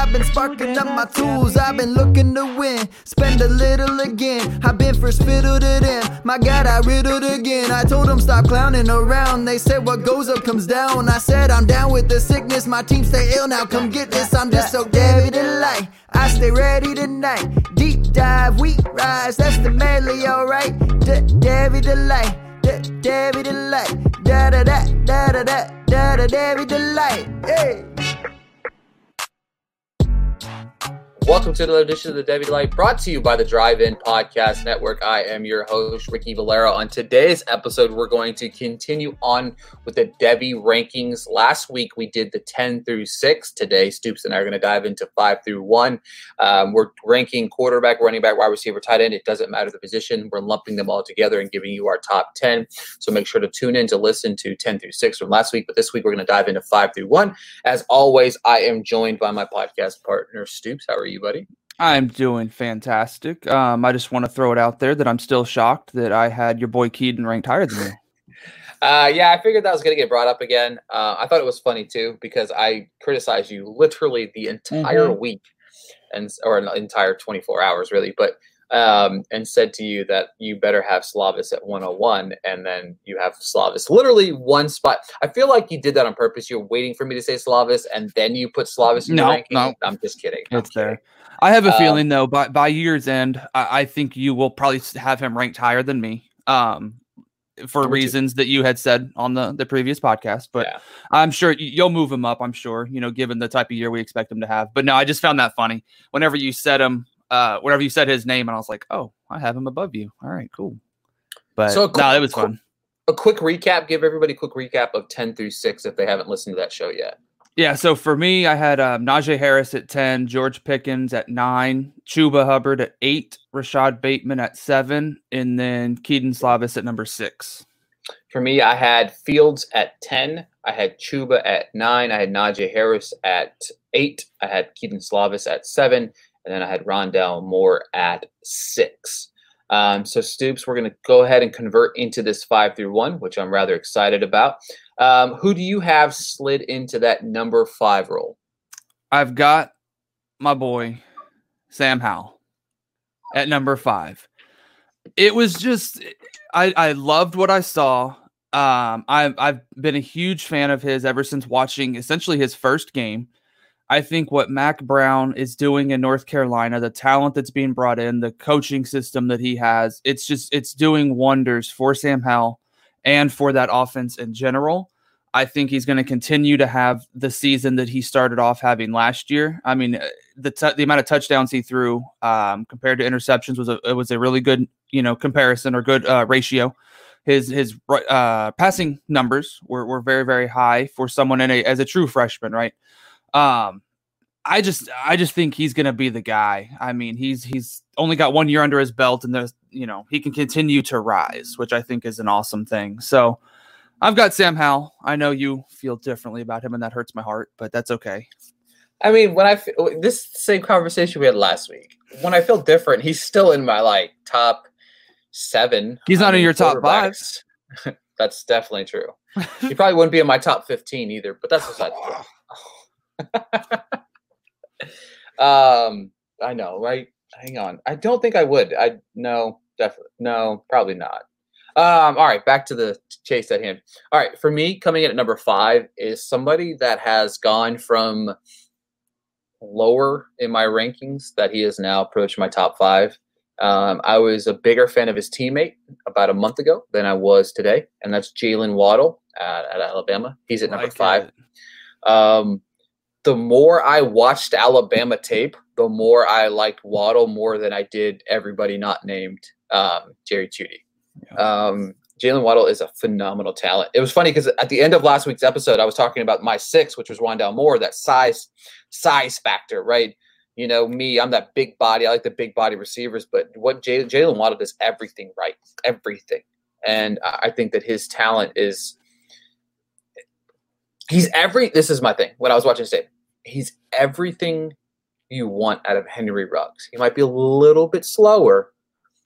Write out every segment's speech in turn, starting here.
I've been sparking up my tools. I've been looking to win. Spend a little again. I've been first fiddle to. My God, I riddled again. I told them stop clowning around. They said what goes up comes down. I said I'm down with the sickness. My team stay ill now. Come get this. I'm just so Devy Delight. I stay ready tonight. Deep dive, we rise. That's the medley, alright. D- Devy Delight. D- Devy Delight. Da da da da da da da da Devy Delight. Hey. Welcome to another edition of the Debbie Light brought to you by the Drive In Podcast Network. I am your host, Ricky Valero. On today's episode, we're going to continue on with the Devy rankings. Last week, we did the 10 through 6. Today, Stoops and I are going to dive into 5 through 1. Um, we're ranking quarterback, running back, wide receiver, tight end. It doesn't matter the position. We're lumping them all together and giving you our top 10. So make sure to tune in to listen to 10 through 6 from last week. But this week, we're going to dive into 5 through 1. As always, I am joined by my podcast partner, Stoops. How are you, buddy? I'm doing fantastic. Um, I just want to throw it out there that I'm still shocked that I had your boy Kedon ranked higher than you. Uh, yeah, I figured that was going to get brought up again. Uh, I thought it was funny too because I criticized you literally the entire Mhm. week, and or an entire 24 hours really, but um, and said to you that you better have Slovis at 101, and then you have Slovis literally one spot. I feel like you did that on purpose. You're waiting for me to say Slovis, and then you put Slovis in No, no. I'm just kidding. I'm It's there. kidding. I have a Um, feeling though, by by year's end, I, I think you will probably have him ranked higher than me. Um, for reasons that you had said on the the previous podcast, but Yeah. I'm sure you'll move him up. I'm sure you know, given the type of year we expect him to have. But no, I just found that funny. Whenever you said him, uh, whenever you said his name, and I was like, oh, I have him above you. All right, cool. But So a no, quick- it was quick- fun. A quick recap. Give everybody a quick recap of 10 through 6 if they haven't listened to that show yet. Yeah, so for me, I had um, Najee Harris at 10, George Pickens at 9, Chuba Hubbard at 8, Rashod Bateman at 7, and then Kedon Slovis at number 6. For me, I had Fields at 10. I had Chuba at 9. I had Najee Harris at 8. I had Kedon Slovis at 7. And then I had Rondale Moore at 6. Um, so, Stoops, we're going to go ahead and convert into this 5 through 1, which I'm rather excited about. Um, who do you have slid into that number 5 role? I've got my boy, Sam Howell, at number 5. It was just, I, I loved what I saw. Um, I've, I've been a huge fan of his ever since watching essentially his first game. I think what Mack Brown is doing in North Carolina, the talent that's being brought in, the coaching system that he has, it's just it's doing wonders for Sam Howell and for that offense in general. I think he's going to continue to have the season that he started off having last year. I mean, uh, the t- the amount of touchdowns he threw um, compared to interceptions was a was a really good you know comparison or good uh, ratio. His his uh, passing numbers were, were very very high for someone in a as a true freshman, right? Um, I just I just think he's gonna be the guy. I mean, he's he's only got one year under his belt, and there's you know he can continue to rise, which I think is an awesome thing. So I've got Sam Howell. I know you feel differently about him, and that hurts my heart, but that's okay. I mean, when I f- this same conversation we had last week, when I feel different, he's still in my like top seven. He's not in your top five. that's definitely true. He probably wouldn't be in my top fifteen either, but that's beside the point. um, I know, right? Hang on. I don't think I would. I no, definitely no, probably not. Um, all right, back to the chase at hand. All right, for me, coming in at number five is somebody that has gone from lower in my rankings that he has now approached my top five. Um, I was a bigger fan of his teammate about a month ago than I was today, and that's Jaylen Waddle at, at, Alabama. He's at number like five. Um, the more I watched Alabama tape, the more I liked Waddle more than I did everybody not named um, Jerry Jeudy. Yeah. Um, Jaylen Waddle is a phenomenal talent. It was funny because at the end of last week's episode, I was talking about my six, which was Rondale Moore, that size size factor, right? You know, me, I'm that big body. I like the big body receivers, but what Jaylen Waddle does everything right, everything. And I think that his talent is he's every this is my thing when I was watching tape. He's everything you want out of Henry Ruggs. He might be a little bit slower,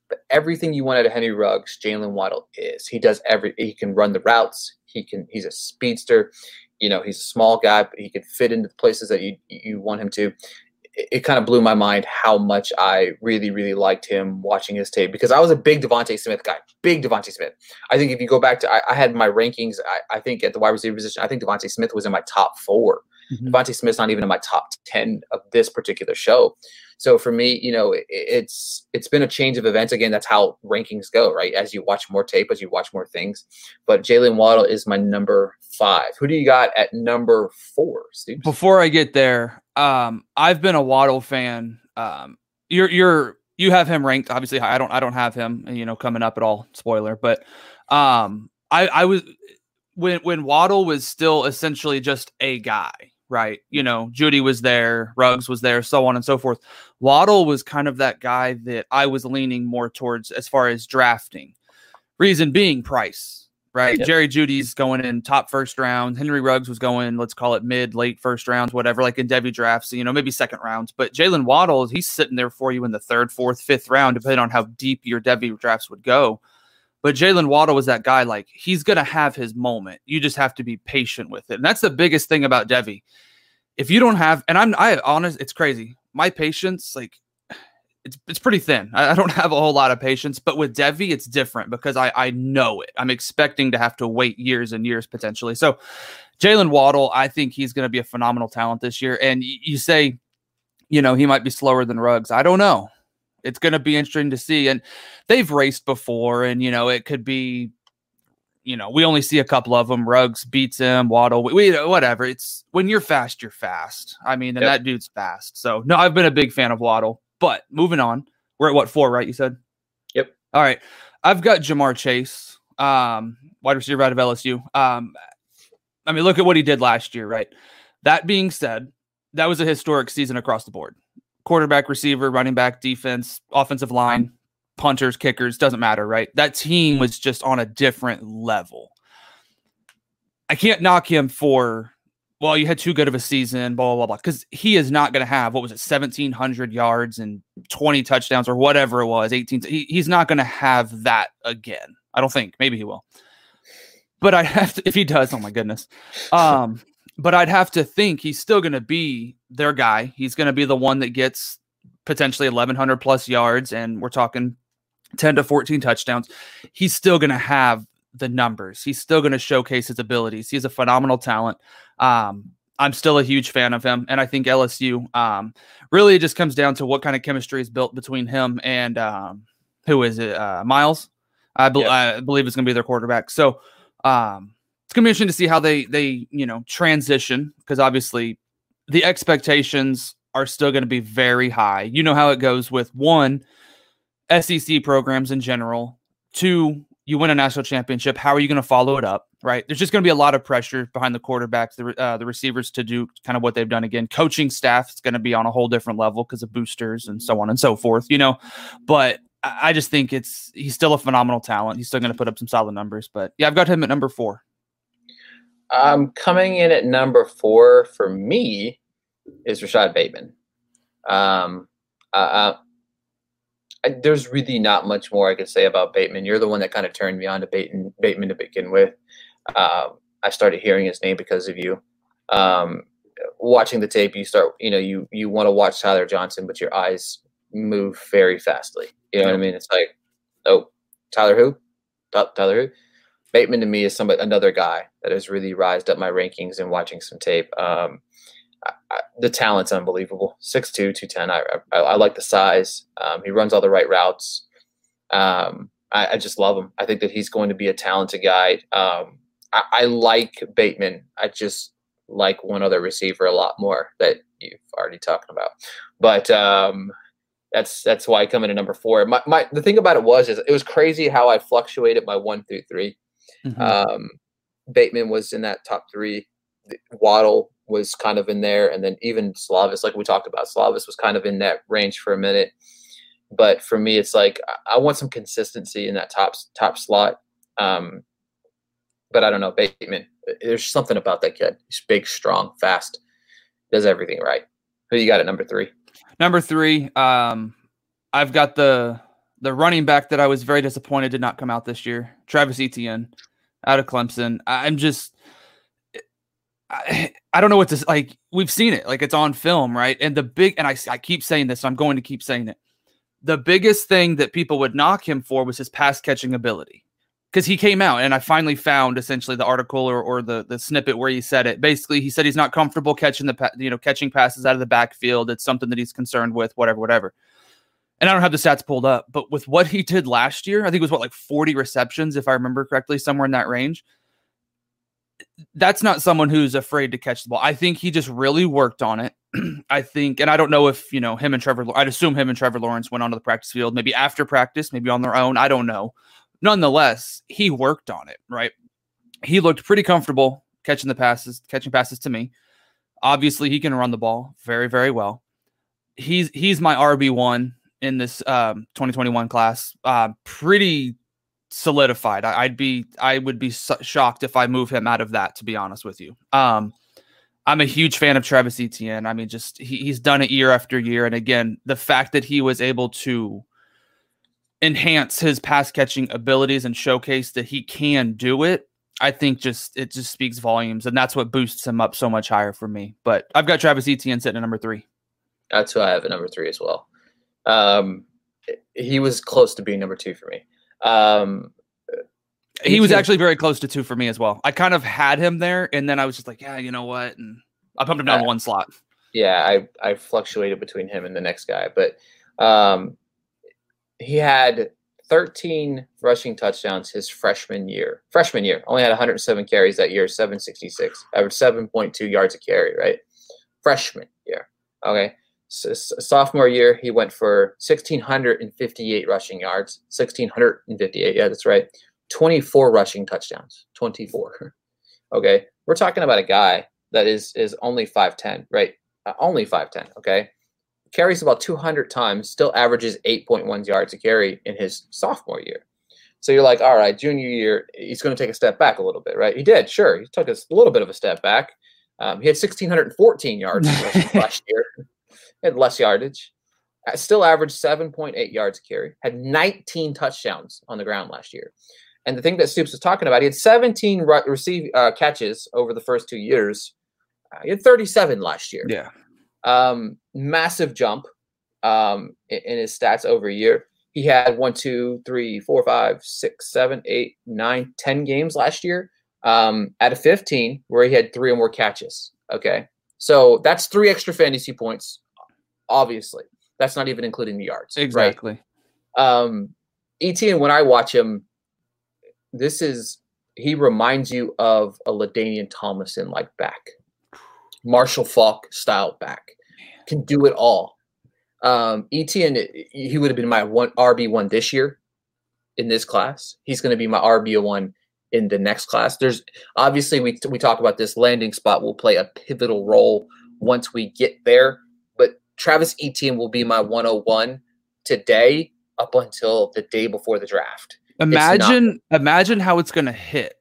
but everything you want out of Henry Ruggs, Jaylen Waddle is. He does every. He can run the routes. He can. He's a speedster. You know, he's a small guy, but he can fit into the places that you you want him to. It, it kind of blew my mind how much I really, really liked him watching his tape because I was a big DeVonta Smith guy. Big DeVonta Smith. I think if you go back to, I, I had my rankings. I, I, think at the wide receiver position, I think DeVonta Smith was in my top 4 mm-hmm. DeVonta Smith's not even in my top ten of this particular show. So for me, you know, it, it's it's been a change of events. Again, that's how rankings go, right? As you watch more tape, as you watch more things. But Jaylen Waddle is my number five. Who do you got at number four, Steve? Before I get there, um, I've been a Waddle fan. Um, you're you're you have him ranked obviously I don't I don't have him you know coming up at all spoiler but um I I was when when Waddle was still essentially just a guy right? You know, Jeudy was there, Ruggs was there, so on and so forth. Waddle was kind of that guy that I was leaning more towards as far as drafting. Reason being price, right? Yep. Jerry Jeudy's going in top first round. Henry Ruggs was going, let's call it mid, late first rounds, whatever, like in Devy drafts, you know, maybe second rounds. But Jaylen Waddle, he's sitting there for you in the third, fourth, fifth round, depending on how deep your Devy drafts would go. But Jaylen Waddle was that guy, like he's gonna have his moment. You just have to be patient with it. And that's the biggest thing about Devy. If you don't have, and I'm I honest, it's crazy. My patience, like it's it's pretty thin. I, I, don't have a whole lot of patience, but with Devy, it's different because I I know it. I'm expecting to have to wait years and years potentially. So Jaylen Waddle, I think he's going to be a phenomenal talent this year. And y- you say, you know, he might be slower than Ruggs. I don't know it's going to be interesting to see. And they've raced before, and you know it could be, you know, we only see a couple of them. Ruggs beats him, Waddle, we, we whatever. It's when you're fast, you're fast. I mean, and yep. that dude's fast. So no, I've been a big fan of Waddle. But moving on, we're at what four, right? You said. Yep. All right, I've got Ja'Marr Chase, um, wide receiver out of LSU. Um, I mean, look at what he did last year, right? That being said, that was a historic season across the board quarterback, receiver, running back, defense, offensive line, punters, kickers, doesn't matter, right? That team was just on a different level. I can't knock him for, well, you had too good of a season, blah, blah, blah, because he is not going to have, what was it, 1,700 yards and 20 touchdowns or whatever it was, 18. He, he's not going to have that again. I don't think. Maybe he will. But I have to, if he does, oh my goodness. Um, but I'd have to think he's still going to be their guy. He's going to be the one that gets potentially 1100 plus yards and we're talking 10 to 14 touchdowns. He's still going to have the numbers. He's still going to showcase his abilities. He's a phenomenal talent. Um, I'm still a huge fan of him, and I think LSU um, really it just comes down to what kind of chemistry is built between him and um, who is it? Uh, Myles, I, be- I believe it's going to be their quarterback. So um, it's gonna be interesting to see how they they you know transition because obviously the expectations are still going to be very high. You know how it goes with one SEC programs in general. Two, you win a national championship. How are you going to follow it up? Right? There's just going to be a lot of pressure behind the quarterbacks, the uh, the receivers to do kind of what they've done again. Coaching staff is going to be on a whole different level because of boosters and so on and so forth. You know, but I just think it's he's still a phenomenal talent. He's still going to put up some solid numbers. But yeah, I've got him at number four. Um, coming in at number four for me is Rashod Bateman. Um, uh, uh, I, there's really not much more I can say about Bateman. You're the one that kind of turned me on to Bateman, Bateman to begin with. Uh, I started hearing his name because of you. Um, watching the tape, you start, you know, you you want to watch Tyler Johnson, but your eyes move very fastly. You know what I mean? It's like, oh, Tyler who? Tyler who? Bateman to me is somebody another guy that has really rised up my rankings and watching some tape. Um, I, the talent's unbelievable. 6'2", 210. I, I, I like the size. Um, he runs all the right routes. Um, I, I, just love him. I think that he's going to be a talented guy. Um, I, I like Bateman. I just like one other receiver a lot more that you've already talked about. But um, that's that's why I come in at number four. My, my the thing about it was is it was crazy how I fluctuated my one through 3 mm-hmm. Um, Bateman was in that top three. Waddle was kind of in there, and then even Slovis, like we talked about, Slovis was kind of in that range for a minute. But for me, it's like I want some consistency in that top top slot. Um, but I don't know Bateman. There's something about that kid. He's big, strong, fast, does everything right. Who you got at number three? Number three, um, I've got the the running back that I was very disappointed did not come out this year, Travis Etienne, out of Clemson. I'm just, I, I don't know what to like. We've seen it, like it's on film, right? And the big, and I, I keep saying this, so I'm going to keep saying it. The biggest thing that people would knock him for was his pass catching ability because he came out and I finally found essentially the article or, or the the snippet where he said it. Basically, he said he's not comfortable catching the you know catching passes out of the backfield. It's something that he's concerned with. Whatever, whatever. And I don't have the stats pulled up, but with what he did last year, I think it was what like 40 receptions, if I remember correctly, somewhere in that range. That's not someone who's afraid to catch the ball. I think he just really worked on it. I think, and I don't know if you know him and Trevor. I'd assume him and Trevor Lawrence went onto the practice field, maybe after practice, maybe on their own. I don't know nonetheless, he worked on it, right? He looked pretty comfortable catching the passes, catching passes to me. Obviously, he can run the ball very, very well. He's he's my RB one in this um, 2021 class. Uh, pretty solidified. I, would be I would be so shocked if I move him out of that. To be honest with you, um, I'm a huge fan of Travis Etienne. I mean, just he, he's done it year after year, and again, the fact that he was able to enhance his pass catching abilities and showcase that he can do it, I think just it just speaks volumes, and that's what boosts him up so much higher for me. But I've got Travis Etienne sitting at number three. That's who I have at number three as well. Um, he was close to being number two for me. Um, he was actually very close to two for me as well. I kind of had him there, and then I was just like, yeah, you know what? And I pumped him down uh, one slot. Yeah, I I fluctuated between him and the next guy, but um, he had 13 rushing touchdowns his freshman year. Freshman year, only had 107 carries that year, 766, average 7.2 yards a carry, right? Freshman year. Okay. So, sophomore year, he went for 1,658 rushing yards. 1,658. Yeah, that's right. 24 rushing touchdowns. 24. Okay. We're talking about a guy that is is only 5'10, right? Uh, only 5'10. Okay carries about 200 times, still averages 8.1 yards a carry in his sophomore year. So you're like, all right, junior year, he's going to take a step back a little bit, right? He did, sure. He took a little bit of a step back. Um, he had 1,614 yards last year, had less yardage. Still averaged 7.8 yards carry. Had 19 touchdowns on the ground last year. And the thing that Stoops was talking about, he had 17 re- receive uh, catches over the first two years. Uh, he had 37 last year. Yeah. Um, massive jump um, in, in, his stats over a year. He had one, two, three, four, five, six, seven, eight, nine, ten games last year um, out of 15 where he had three or more catches. Okay. So that's three extra fantasy points, obviously. That's not even including the yards. Exactly. Right? Um, Etienne, when I watch him, this is he reminds you of a LaDainian Tomlinson like back. Marshall Faulk style back. Can do it all. Um, Etienne, he would have been my one RB one this year in this class. He's going to be my RB one in the next class. There's obviously we we talk about this landing spot will play a pivotal role once we get there, Travis Etienne will be my 101 today up until the day before the draft. Imagine imagine how it's going to hit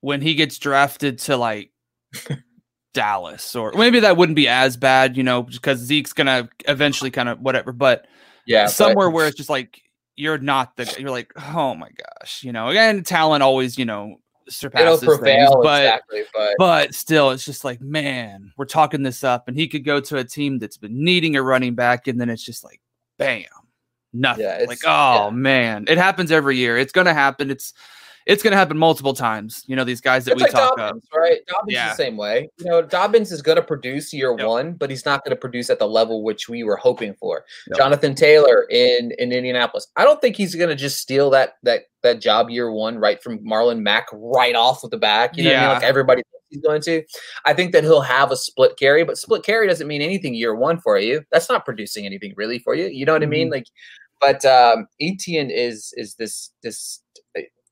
when he gets drafted to like Dallas, or maybe that wouldn't be as bad, you know, because Zeke's gonna eventually kind of whatever. But yeah, somewhere but... where it's just like you're not the you're like, oh my gosh, you know, again, talent always, you know, surpasses It'll prevail, things, but, exactly, but but still, it's just like, man, we're talking this up, and he could go to a team that's been needing a running back, and then it's just like, bam, nothing. Yeah, like, oh yeah. man, it happens every year. It's gonna happen. It's it's going to happen multiple times. You know, these guys that It's we like talk Dobbins, of. right? Dobbins Yeah. is the same way. You know, Dobbins is going to produce year Yep. one, but he's not going to produce at the level which we were hoping for. Yep. Jonathan Taylor in in Indianapolis. I don't think he's going to just steal that that that job year one right from Marlon Mack right off with the back. You know, what I mean? Yeah. like everybody thinks he's going to. I think that he'll have a split carry, but split carry doesn't mean anything year one for you. That's not producing anything really for you. You know what I Mm-hmm. mean? Like, but um, Etienne is is this this.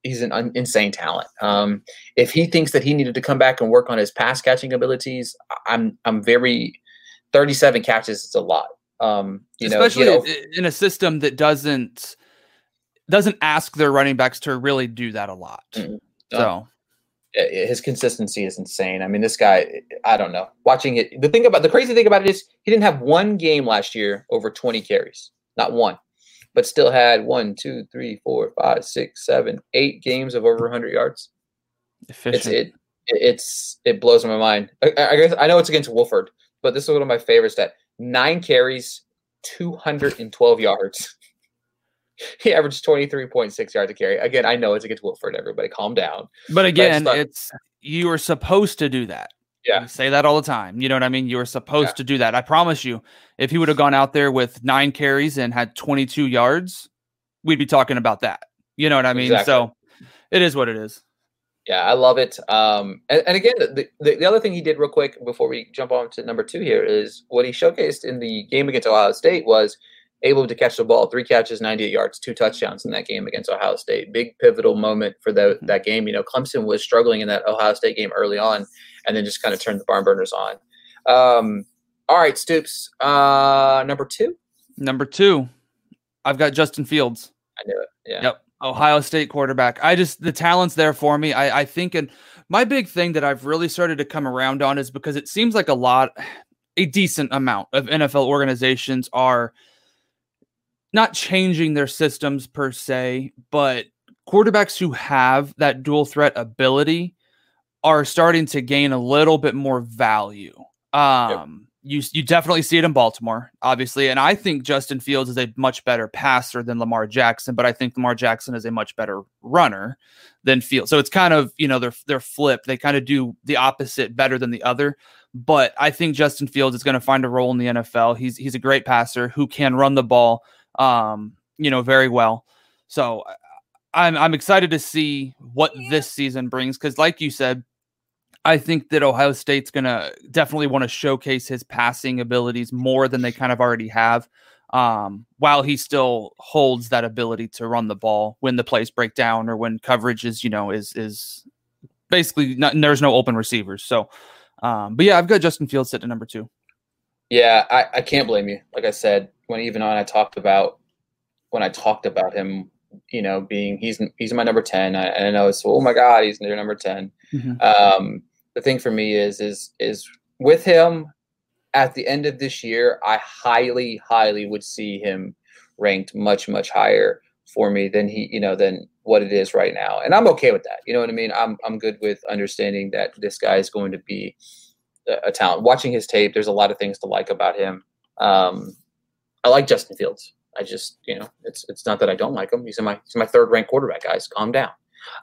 He's an un- insane talent. Um, if he thinks that he needed to come back and work on his pass catching abilities, I'm I'm very 37 catches is a lot. Um, you know, especially over- i- in a system that doesn't doesn't ask their running backs to really do that a lot. Mm-mm. So i- his consistency is insane. I mean, this guy, I don't know. Watching it, the thing about the crazy thing about it is he didn't have one game last year over 20 carries, not one, but still had one, two, three, four, five, six, seven, eight games of over 100 yards. It's efficient. it, it it's it blows my mind. I, I guess I know it's against Wofford, but this is one of my favorites. That nine carries, 212 yards. He averaged 23.6 yards a carry. Again, I know it's against Wofford. Everybody, calm down. but again, not- it's you were supposed to do that. Yeah. We say that all the time. You know what I mean? You were supposed Yeah. to do that. I promise you, if he would have gone out there with nine carries and had 22 yards, we'd be talking about that. You know what I mean? Exactly. So it is what it is. Yeah, I love it. Um, and, and again, the, the, the other thing he did real quick before we jump on to number two here is what he showcased in the game against Ohio State was able to catch the ball, three catches, 98 yards, two touchdowns in that game against Ohio State. Big pivotal moment for the, that game. You know, Clemson was struggling in that Ohio State game early on and then just kind of turn the barn burners on. Um, all right, Stoops. Uh, number two. Number two, I've got Justin Fields. I knew it. Yeah. Yep. Ohio State quarterback. I just the talent's there for me. I, I think and my big thing that I've really started to come around on is because it seems like a lot, a decent amount of NFL organizations are not changing their systems per se, but quarterbacks who have that dual threat ability are starting to gain a little bit more value. Um, you you definitely see it in Baltimore, obviously, and I think Justin Fields is a much better passer than Lamar Jackson, but I think Lamar Jackson is a much better runner than Fields. So it's kind of you know they're they're flipped. They kind of do the opposite better than the other. But I think Justin Fields is going to find a role in the NFL. He's he's a great passer who can run the ball, um, you know, very well. So I'm I'm excited to see what this season brings because, like you said, I think that Ohio State's going to definitely want to showcase his passing abilities more than they kind of already have. Um, while he still holds that ability to run the ball when the plays break down or when coverage is, you know, is is basically not, there's no open receivers. So, um, but yeah, I've got Justin Fields at number two. Yeah, I, I can't blame you. Like I said, when even on I talked about when I talked about him, you know, being he's he's my number ten. I, and I know it's oh my god, he's their number 10 Mhm. Um, the thing for me is is is with him at the end of this year, I highly highly would see him ranked much much higher for me than he you know than what it is right now, and I'm okay with that. You know what I mean? I'm I'm good with understanding that this guy is going to be a, a talent. Watching his tape, there's a lot of things to like about him. Um, I like Justin Fields. I just, you know, it's it's not that I don't like him. He's in my he's my third ranked quarterback. Guys, calm down.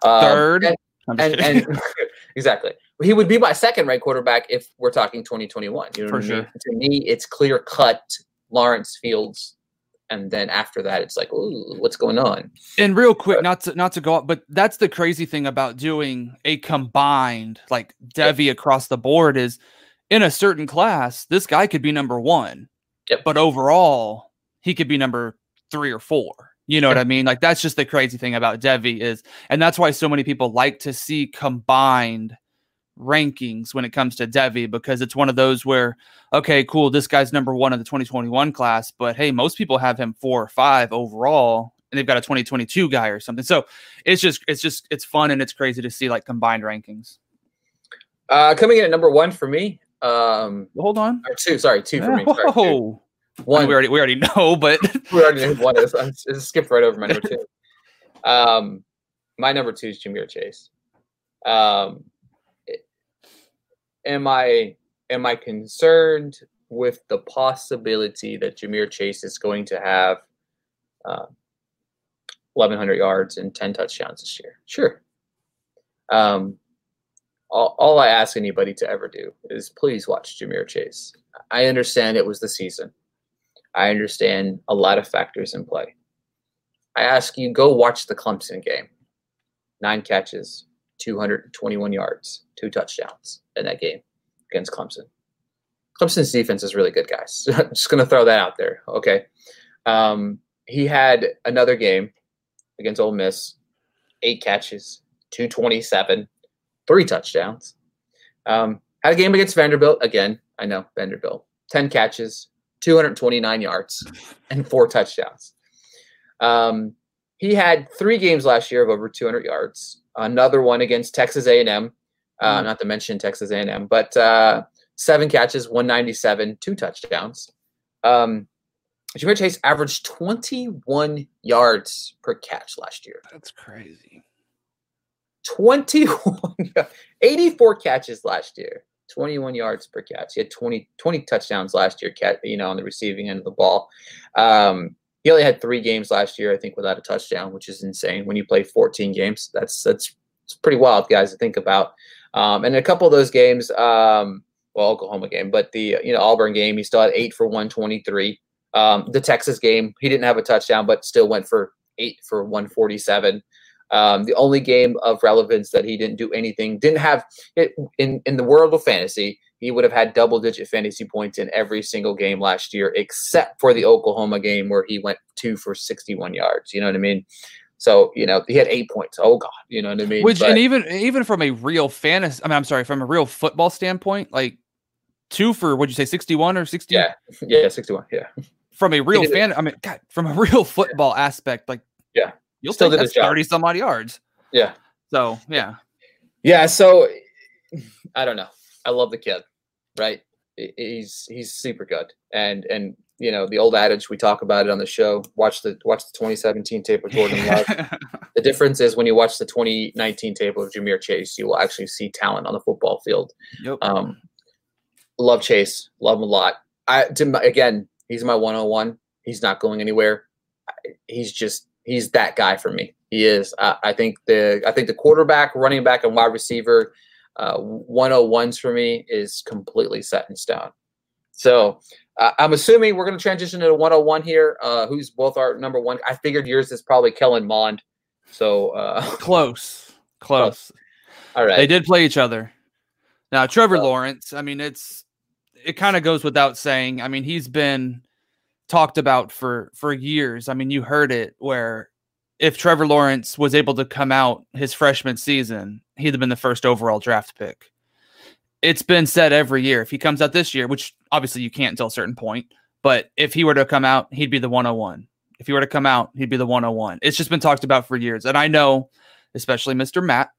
Um, Third? and, and, and exactly, he would be my second ranked quarterback if we're talking 2021. You know For what I mean? sure. To me, it's clear cut Lawrence Fields, and then after that, it's like, ooh, what's going on? and real quick, not to not to go up, but that's the crazy thing about doing a combined like Devy across the board is in a certain class, this guy could be number one. Yep. But overall, he could be number three or four. You know what I mean? Like that's just the crazy thing about Devy is, and that's why so many people like to see combined rankings when it comes to Devy because it's one of those where, okay, cool, this guy's number one in the 2021 class, but hey, most people have him four or five overall, and they've got a 2022 guy or something. So it's just, it's just, it's fun and it's crazy to see like combined rankings. Uh, coming in at number one for me. Um, Hold on. or two, sorry, two for me. Sorry, two. Whoa. I mean, One, we already we already know, but we already know one. I just skipped right over my number two. Um, my number two is Ja'Marr Chase. Um, am I am I concerned with the possibility that Ja'Marr Chase is going to have uh, 1,100 yards and 10 touchdowns this year? Sure. Um, all, all I ask anybody to ever do is please watch Ja'Marr Chase. I understand it was the season. I understand a lot of factors in play. I ask you, go watch the Clemson game. Nine catches, 221 yards, two touchdowns in that game against Clemson. Clemson's defense is really good, guys. Just going to throw that out there. Okay. Um, he had another game against Ole Miss, eight catches, 227, three touchdowns. Um, had a game against Vanderbilt. Again, I know Vanderbilt. 10 catches, 229 yards, and four touchdowns. Um, he had three games last year of over 200 yards. Another one against Texas A&M, uh, mm. not to mention Texas A&M, but uh, seven catches, 197, two touchdowns. Um, Chase averaged 21 yards per catch last year. That's crazy. 21, 84 catches last year, 21 yards per catch. He had 20, 20 touchdowns last year, you know, on the receiving end of the ball. Um, he only had three games last year, I think, without a touchdown, which is insane. When you play 14 games, that's that's it's pretty wild, guys, to think about. Um, and a couple of those games, um, well, Oklahoma game, but the you know Auburn game, he still had eight for 123. Um, the Texas game, he didn't have a touchdown, but still went for eight for 147. Um, the only game of relevance that he didn't do anything, didn't have it in, in the world of fantasy, he would have had double digit fantasy points in every single game last year, except for the Oklahoma game where he went two for 61 yards. You know what I mean? So, you know, he had eight points. Oh God, you know what I mean? Which but, and even even from a real fantasy, I mean, I'm sorry, from a real football standpoint, like two for what'd you say, 61 or 60? Yeah, yeah, 61. Yeah from a real fan. I mean, God, from a real football yeah. aspect, like yeah, you'll still that's thirty some odd yards. Yeah. So yeah, yeah. So I don't know. I love the kid, right? He's he's super good, and and you know the old adage we talk about it on the show. Watch the watch the 2017 tape of Jordan Love. the difference is when you watch the 2019 tape of Ja'Marr Chase, you will actually see talent on the football field. Yep. Um, love Chase, love him a lot. I to, again He's my 101. He's not going anywhere. He's just he's that guy for me. He is. Uh, I think the I think the quarterback, running back, and wide receiver uh, 101s for me is completely set in stone. So uh, I'm assuming we're going to transition to 101 here. Uh, who's both our number one? I figured yours is probably Kellen Mond. So uh, close, close. All right. They did play each other. Now Trevor Lawrence. I mean, it's it kind of goes without saying. I mean, he's been talked about for for years. I mean, you heard it where if Trevor Lawrence was able to come out his freshman season, he'd have been the first overall draft pick. It's been said every year. If he comes out this year, which obviously you can't until a certain point, but if he were to come out, he'd be the 101. If he were to come out, he'd be the 101. It's just been talked about for years. And I know, especially Mr. Matt,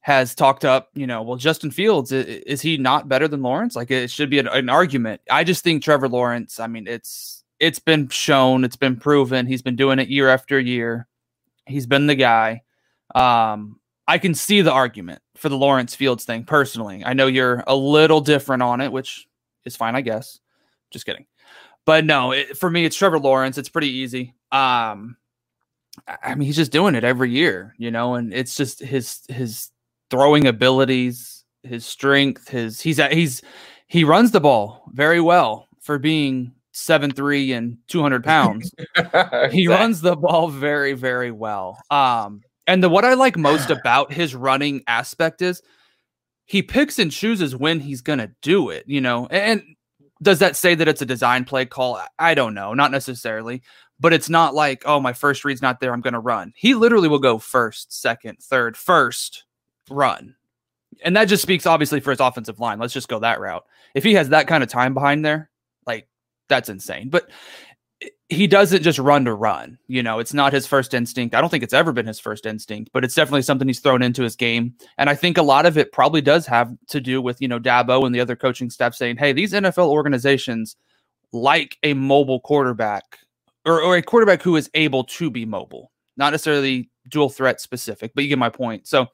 has talked up, you know, well, Justin Fields, is, he not better than Lawrence? Like it should be an, an, argument. I just think Trevor Lawrence, I mean, it's it's been shown, it's been proven. He's been doing it year after year. He's been the guy. Um, I can see the argument for the Lawrence Fields thing personally. I know you're a little different on it, which is fine, I guess. Just kidding. But no, it, for me, it's Trevor Lawrence. It's pretty easy. Um, I mean, he's just doing it every year, you know, and it's just his his throwing abilities, his strength, his he's he's he runs the ball very well for being seven three and 200 pounds. Exactly. he runs the ball very very well. Um and the what i like most about his running aspect is he picks and chooses when he's gonna do it you know? And does that say that it's a design play call? I don't know not necessarily but it's not like oh my first read's not there i'm gonna run. He literally will go first second third first run. And that just speaks obviously for his offensive line. Let's just go that route. If he has that kind of time behind there that's insane. But he doesn't just run to run. You know, it's not his first instinct. I don't think it's ever been his first instinct, but it's definitely something he's thrown into his game. And I think a lot of it probably does have to do with, you know, Dabo and the other coaching staff saying, hey, these NFL organizations like a mobile quarterback or, or a quarterback who is able to be mobile, not necessarily dual threat specific, but you get my point. So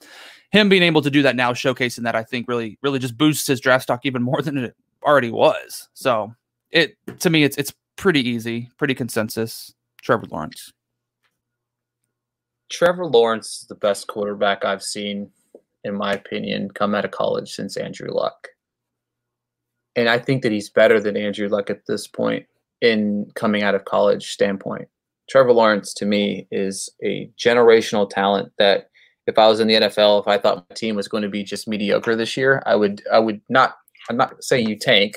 him being able to do that now, showcasing that, I think really, really just boosts his draft stock even more than it already was. So it to me it's it's pretty easy, pretty consensus. Trevor Lawrence. Trevor Lawrence is the best quarterback I've seen in my opinion, come out of college since Andrew Luck. And I think that he's better than Andrew Luck at this point in coming out of college standpoint. Trevor Lawrence to me is a generational talent that if I was in the NFL, if I thought my team was going to be just mediocre this year, I would I would not I'm not saying you tank,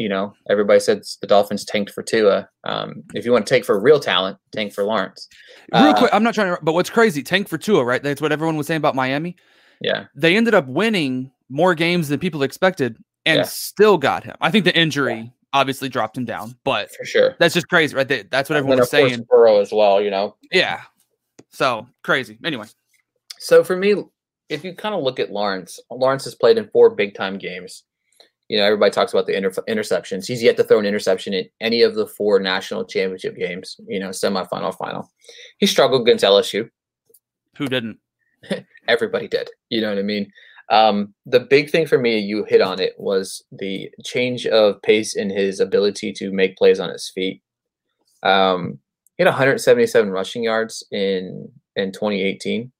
you know, everybody said the Dolphins tanked for Tua. Um, if you want to take for real talent, tank for Lawrence. Real uh, quick, I'm not trying to, but what's crazy, tank for Tua, right? That's what everyone was saying about Miami. Yeah, they ended up winning more games than people expected, and yeah. still got him. I think the injury yeah. obviously dropped him down, but for sure, that's just crazy, right? That's what everyone was saying. Burrow as well, you know. Yeah, so crazy. Anyway, so for me, if you kind of look at Lawrence, Lawrence has played in four big time games you know, everybody talks about the inter- interceptions. He's yet to throw an interception in any of the four national championship games, you know, semifinal, final. He struggled against LSU. Who didn't? Everybody did. You know what I mean? Um, the big thing for me, you hit on it, was the change of pace in his ability to make plays on his feet. Um, he had 177 rushing yards in in 2018.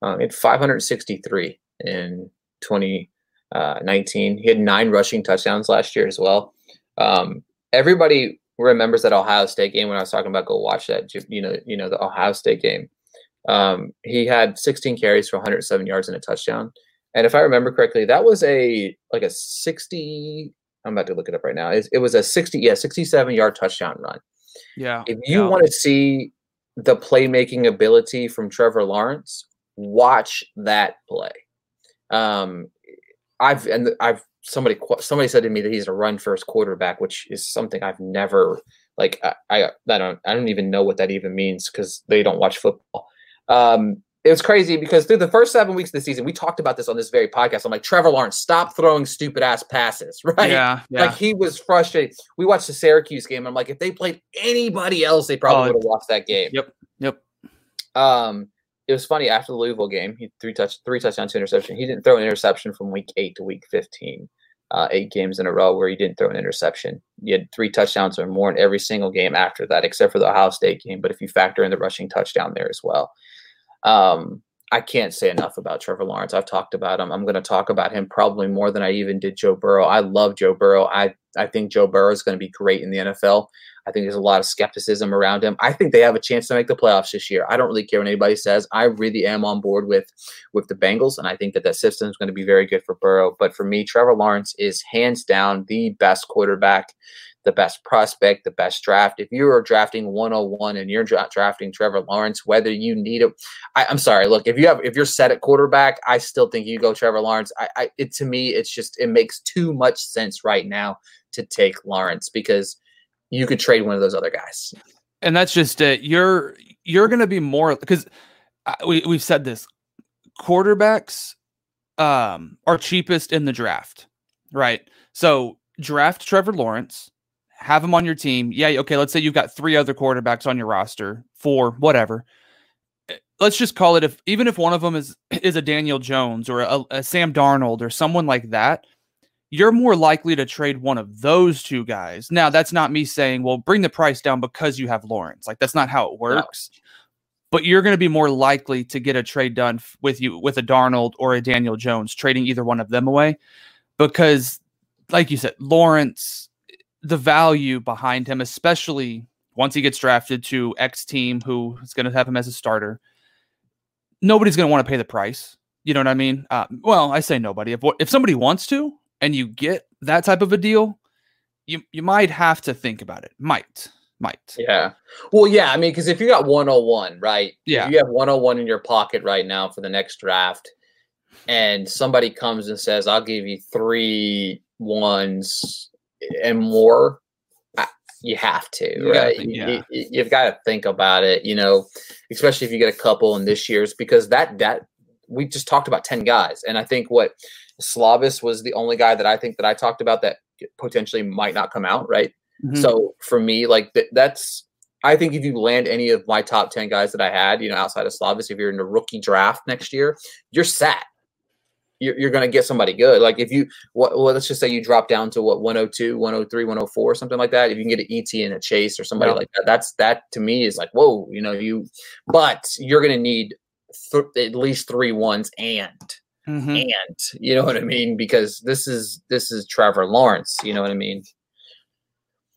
Um, he had 563 in 20 uh, 19. He had nine rushing touchdowns last year as well. Um, everybody remembers that Ohio State game when I was talking about go watch that. You know, you know the Ohio State game. Um, he had 16 carries for 107 yards and a touchdown. And if I remember correctly, that was a like a 60. I'm about to look it up right now. It, it was a 60, yeah, 67 yard touchdown run. Yeah. If you yeah. want to see the playmaking ability from Trevor Lawrence, watch that play. Um, I've and I've somebody somebody said to me that he's a run first quarterback, which is something I've never like. I I, I don't I don't even know what that even means because they don't watch football. Um, it was crazy because through the first seven weeks of the season, we talked about this on this very podcast. I'm like, Trevor Lawrence, stop throwing stupid ass passes, right? Yeah, yeah. Like he was frustrated. We watched the Syracuse game. I'm like, if they played anybody else, they probably oh, would have lost that game. Yep, yep. Um, it was funny after the Louisville game. He three touch three touchdowns, two interception. He didn't throw an interception from week eight to week fifteen. Uh, eight games in a row where he didn't throw an interception. He had three touchdowns or more in every single game after that, except for the Ohio State game. But if you factor in the rushing touchdown there as well, um, I can't say enough about Trevor Lawrence. I've talked about him. I'm going to talk about him probably more than I even did Joe Burrow. I love Joe Burrow. I I think Joe Burrow is going to be great in the NFL. I think there's a lot of skepticism around him. I think they have a chance to make the playoffs this year. I don't really care what anybody says. I really am on board with with the Bengals, and I think that that system is going to be very good for Burrow. But for me, Trevor Lawrence is hands down the best quarterback, the best prospect, the best draft. If you are drafting 101 and you're dra- drafting Trevor Lawrence, whether you need it, I, am sorry. Look, if you have if you're set at quarterback, I still think you go Trevor Lawrence. I, I it to me, it's just it makes too much sense right now to take Lawrence because you could trade one of those other guys. And that's just it. You're you're going to be more because we we've said this. Quarterbacks um, are cheapest in the draft, right? So draft Trevor Lawrence, have him on your team. Yeah, okay. Let's say you've got three other quarterbacks on your roster, four, whatever. Eh, let's just call it if even if one of them is is a Daniel Jones or a, a Sam Darnold or someone like that, you're more likely to trade one of those two guys. Now, that's not me saying, well, bring the price down because you have Lawrence. Like that's not how it works. No. But you're going to be more likely to get a trade done with you with a Darnold or a Daniel Jones, trading either one of them away, because, like you said, Lawrence, the value behind him, especially once he gets drafted to X team who is going to have him as a starter, nobody's going to want to pay the price. You know what I mean? Uh, well, I say nobody. If if somebody wants to, and you get that type of a deal, you you might have to think about it. Might. Might. Yeah. Well, yeah. I mean, because if you got 101, right? Yeah. If you have 101 in your pocket right now for the next draft, and somebody comes and says, I'll give you three ones and more, you have to, you right? Think, yeah. you, you, have got to think about it, you know, especially if you get a couple in this year's, because that, that, we just talked about 10 guys. And I think what Slovis was the only guy that I think that I talked about that potentially might not come out, right? Mm-hmm. So for me, like th- that's I think if you land any of my top 10 guys that I had, you know, outside of Slovis, if you're in a rookie draft next year, you're set. You're, you're going to get somebody good. Like if you, what, well, let's just say you drop down to what, 102, 103, 104, something like that. If you can get an ET and a chase or somebody yeah. like that, that's, that to me is like, whoa, you know, you, but you're going to need th- at least three ones and Mhm. and you know what I mean because this is this is Trevor Lawrence. You know what I mean.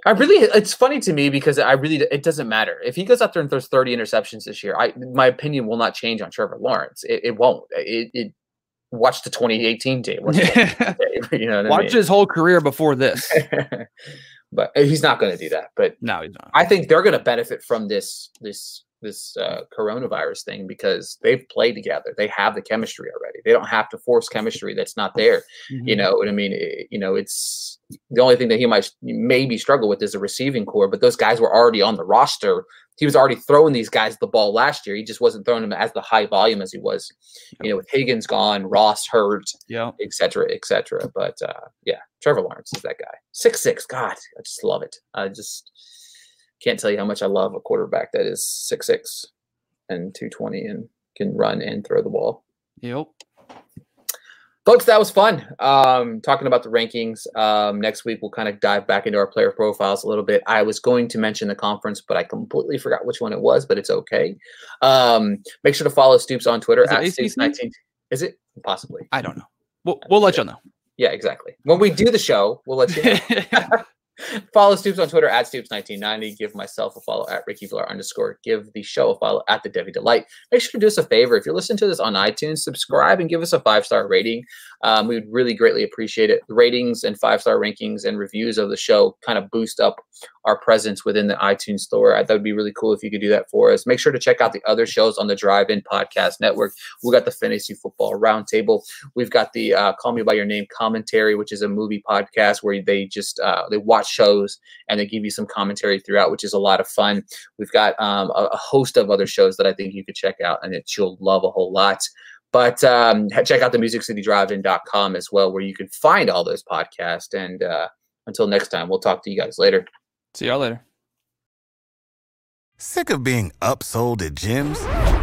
I really, it's funny to me because I really, it doesn't matter if he goes out there and throws thirty interceptions this year. I, my opinion will not change on Trevor Lawrence. It, it won't. It, it, watch the 2018 tape. Watch 2018 tape, you know what I mean? his whole career before this. but he's not going to do that. But no, he's not. I think they're going to benefit from this this this uh, coronavirus thing because they've played together. They have the chemistry already. They don't have to force chemistry that's not there. You Mhm. know what I mean? It- you know, it's the only thing that he might maybe struggle with is a receiving corps. But those guys were already on the roster. He was already throwing these guys the ball last year. He just wasn't throwing them as the high volume as he was. You know, with Higgins gone, Ross hurt, Yeah. et cetera, et cetera. But uh, yeah, Trevor Lawrence is that guy. Six six. God, I just love it. I just can't tell you how much I love a quarterback that is six six and two twenty and can run and throw the ball. Yep. Folks, that was fun. Um, talking about the rankings. Um, next week we'll kind of dive back into our player profiles a little bit. I was going to mention the conference, but I completely forgot which one it was, but it's okay. Um, make sure to follow Stoops on Twitter Is it at Stoops nineteen. Is it possibly? I don't know. We'll, we'll let you know. Yeah, exactly. When we do the show, we'll let you know. follow Stoops on Twitter at Stoops1990. Give myself a follow at Ricky Villar underscore. Give the show a follow at the Devy Delight. Make sure to do us a favor. If you're listening to this on iTunes, subscribe and give us a five star rating. Um, we would really greatly appreciate it. Ratings and five star rankings and reviews of the show kind of boost up our presence within the iTunes store. Thought it'd be really cool if you could do that for us. Make sure to check out the other shows on the Drive In Podcast Network. We got the Fantasy Football Roundtable. We've got the uh, Call Me by Your Name commentary, which is a movie podcast where they just uh, they watch shows and they give you some commentary throughout, which is a lot of fun. We've got um, a, a host of other shows that I think you could check out and that you'll love a whole lot. But um, check out the musiccitydrivein.com as well, where you can find all those podcasts. And uh, until next time, we'll talk to you guys later. See y'all later. Sick of being upsold at gyms?